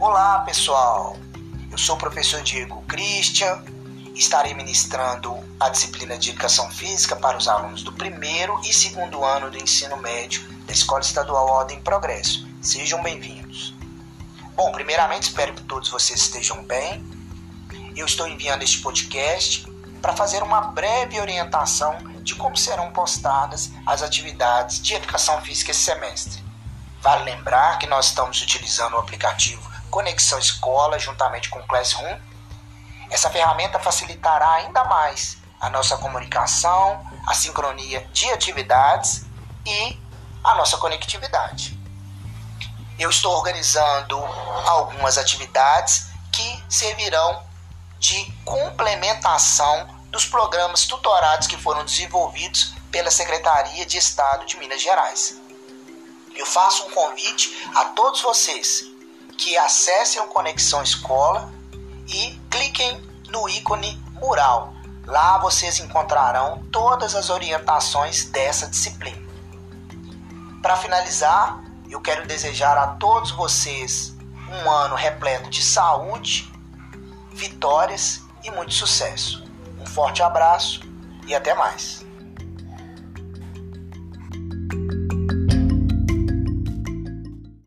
Olá, pessoal. Eu sou o professor Diego Christian. Estarei ministrando a disciplina de Educação Física para os alunos do primeiro e segundo ano do ensino médio da Escola Estadual Ordem Progresso. Sejam bem-vindos. Bom, primeiramente espero que todos vocês estejam bem. Eu estou enviando este podcast para fazer uma breve orientação de como serão postadas as atividades de educação física esse semestre. Vale lembrar que nós estamos utilizando o aplicativo Conexão Escola juntamente com Classroom. Essa ferramenta facilitará ainda mais a nossa comunicação, a sincronia de atividades e a nossa conectividade. Eu estou organizando algumas atividades que servirão de complementação dos programas tutorados que foram desenvolvidos pela Secretaria de Estado de Minas Gerais. Eu faço um convite a todos vocês que acessem o Conexão Escola e cliquem no ícone mural. Lá vocês encontrarão todas as orientações dessa disciplina. Para finalizar, eu quero desejar a todos vocês um ano repleto de saúde, vitórias e muito sucesso. Um forte abraço e até mais.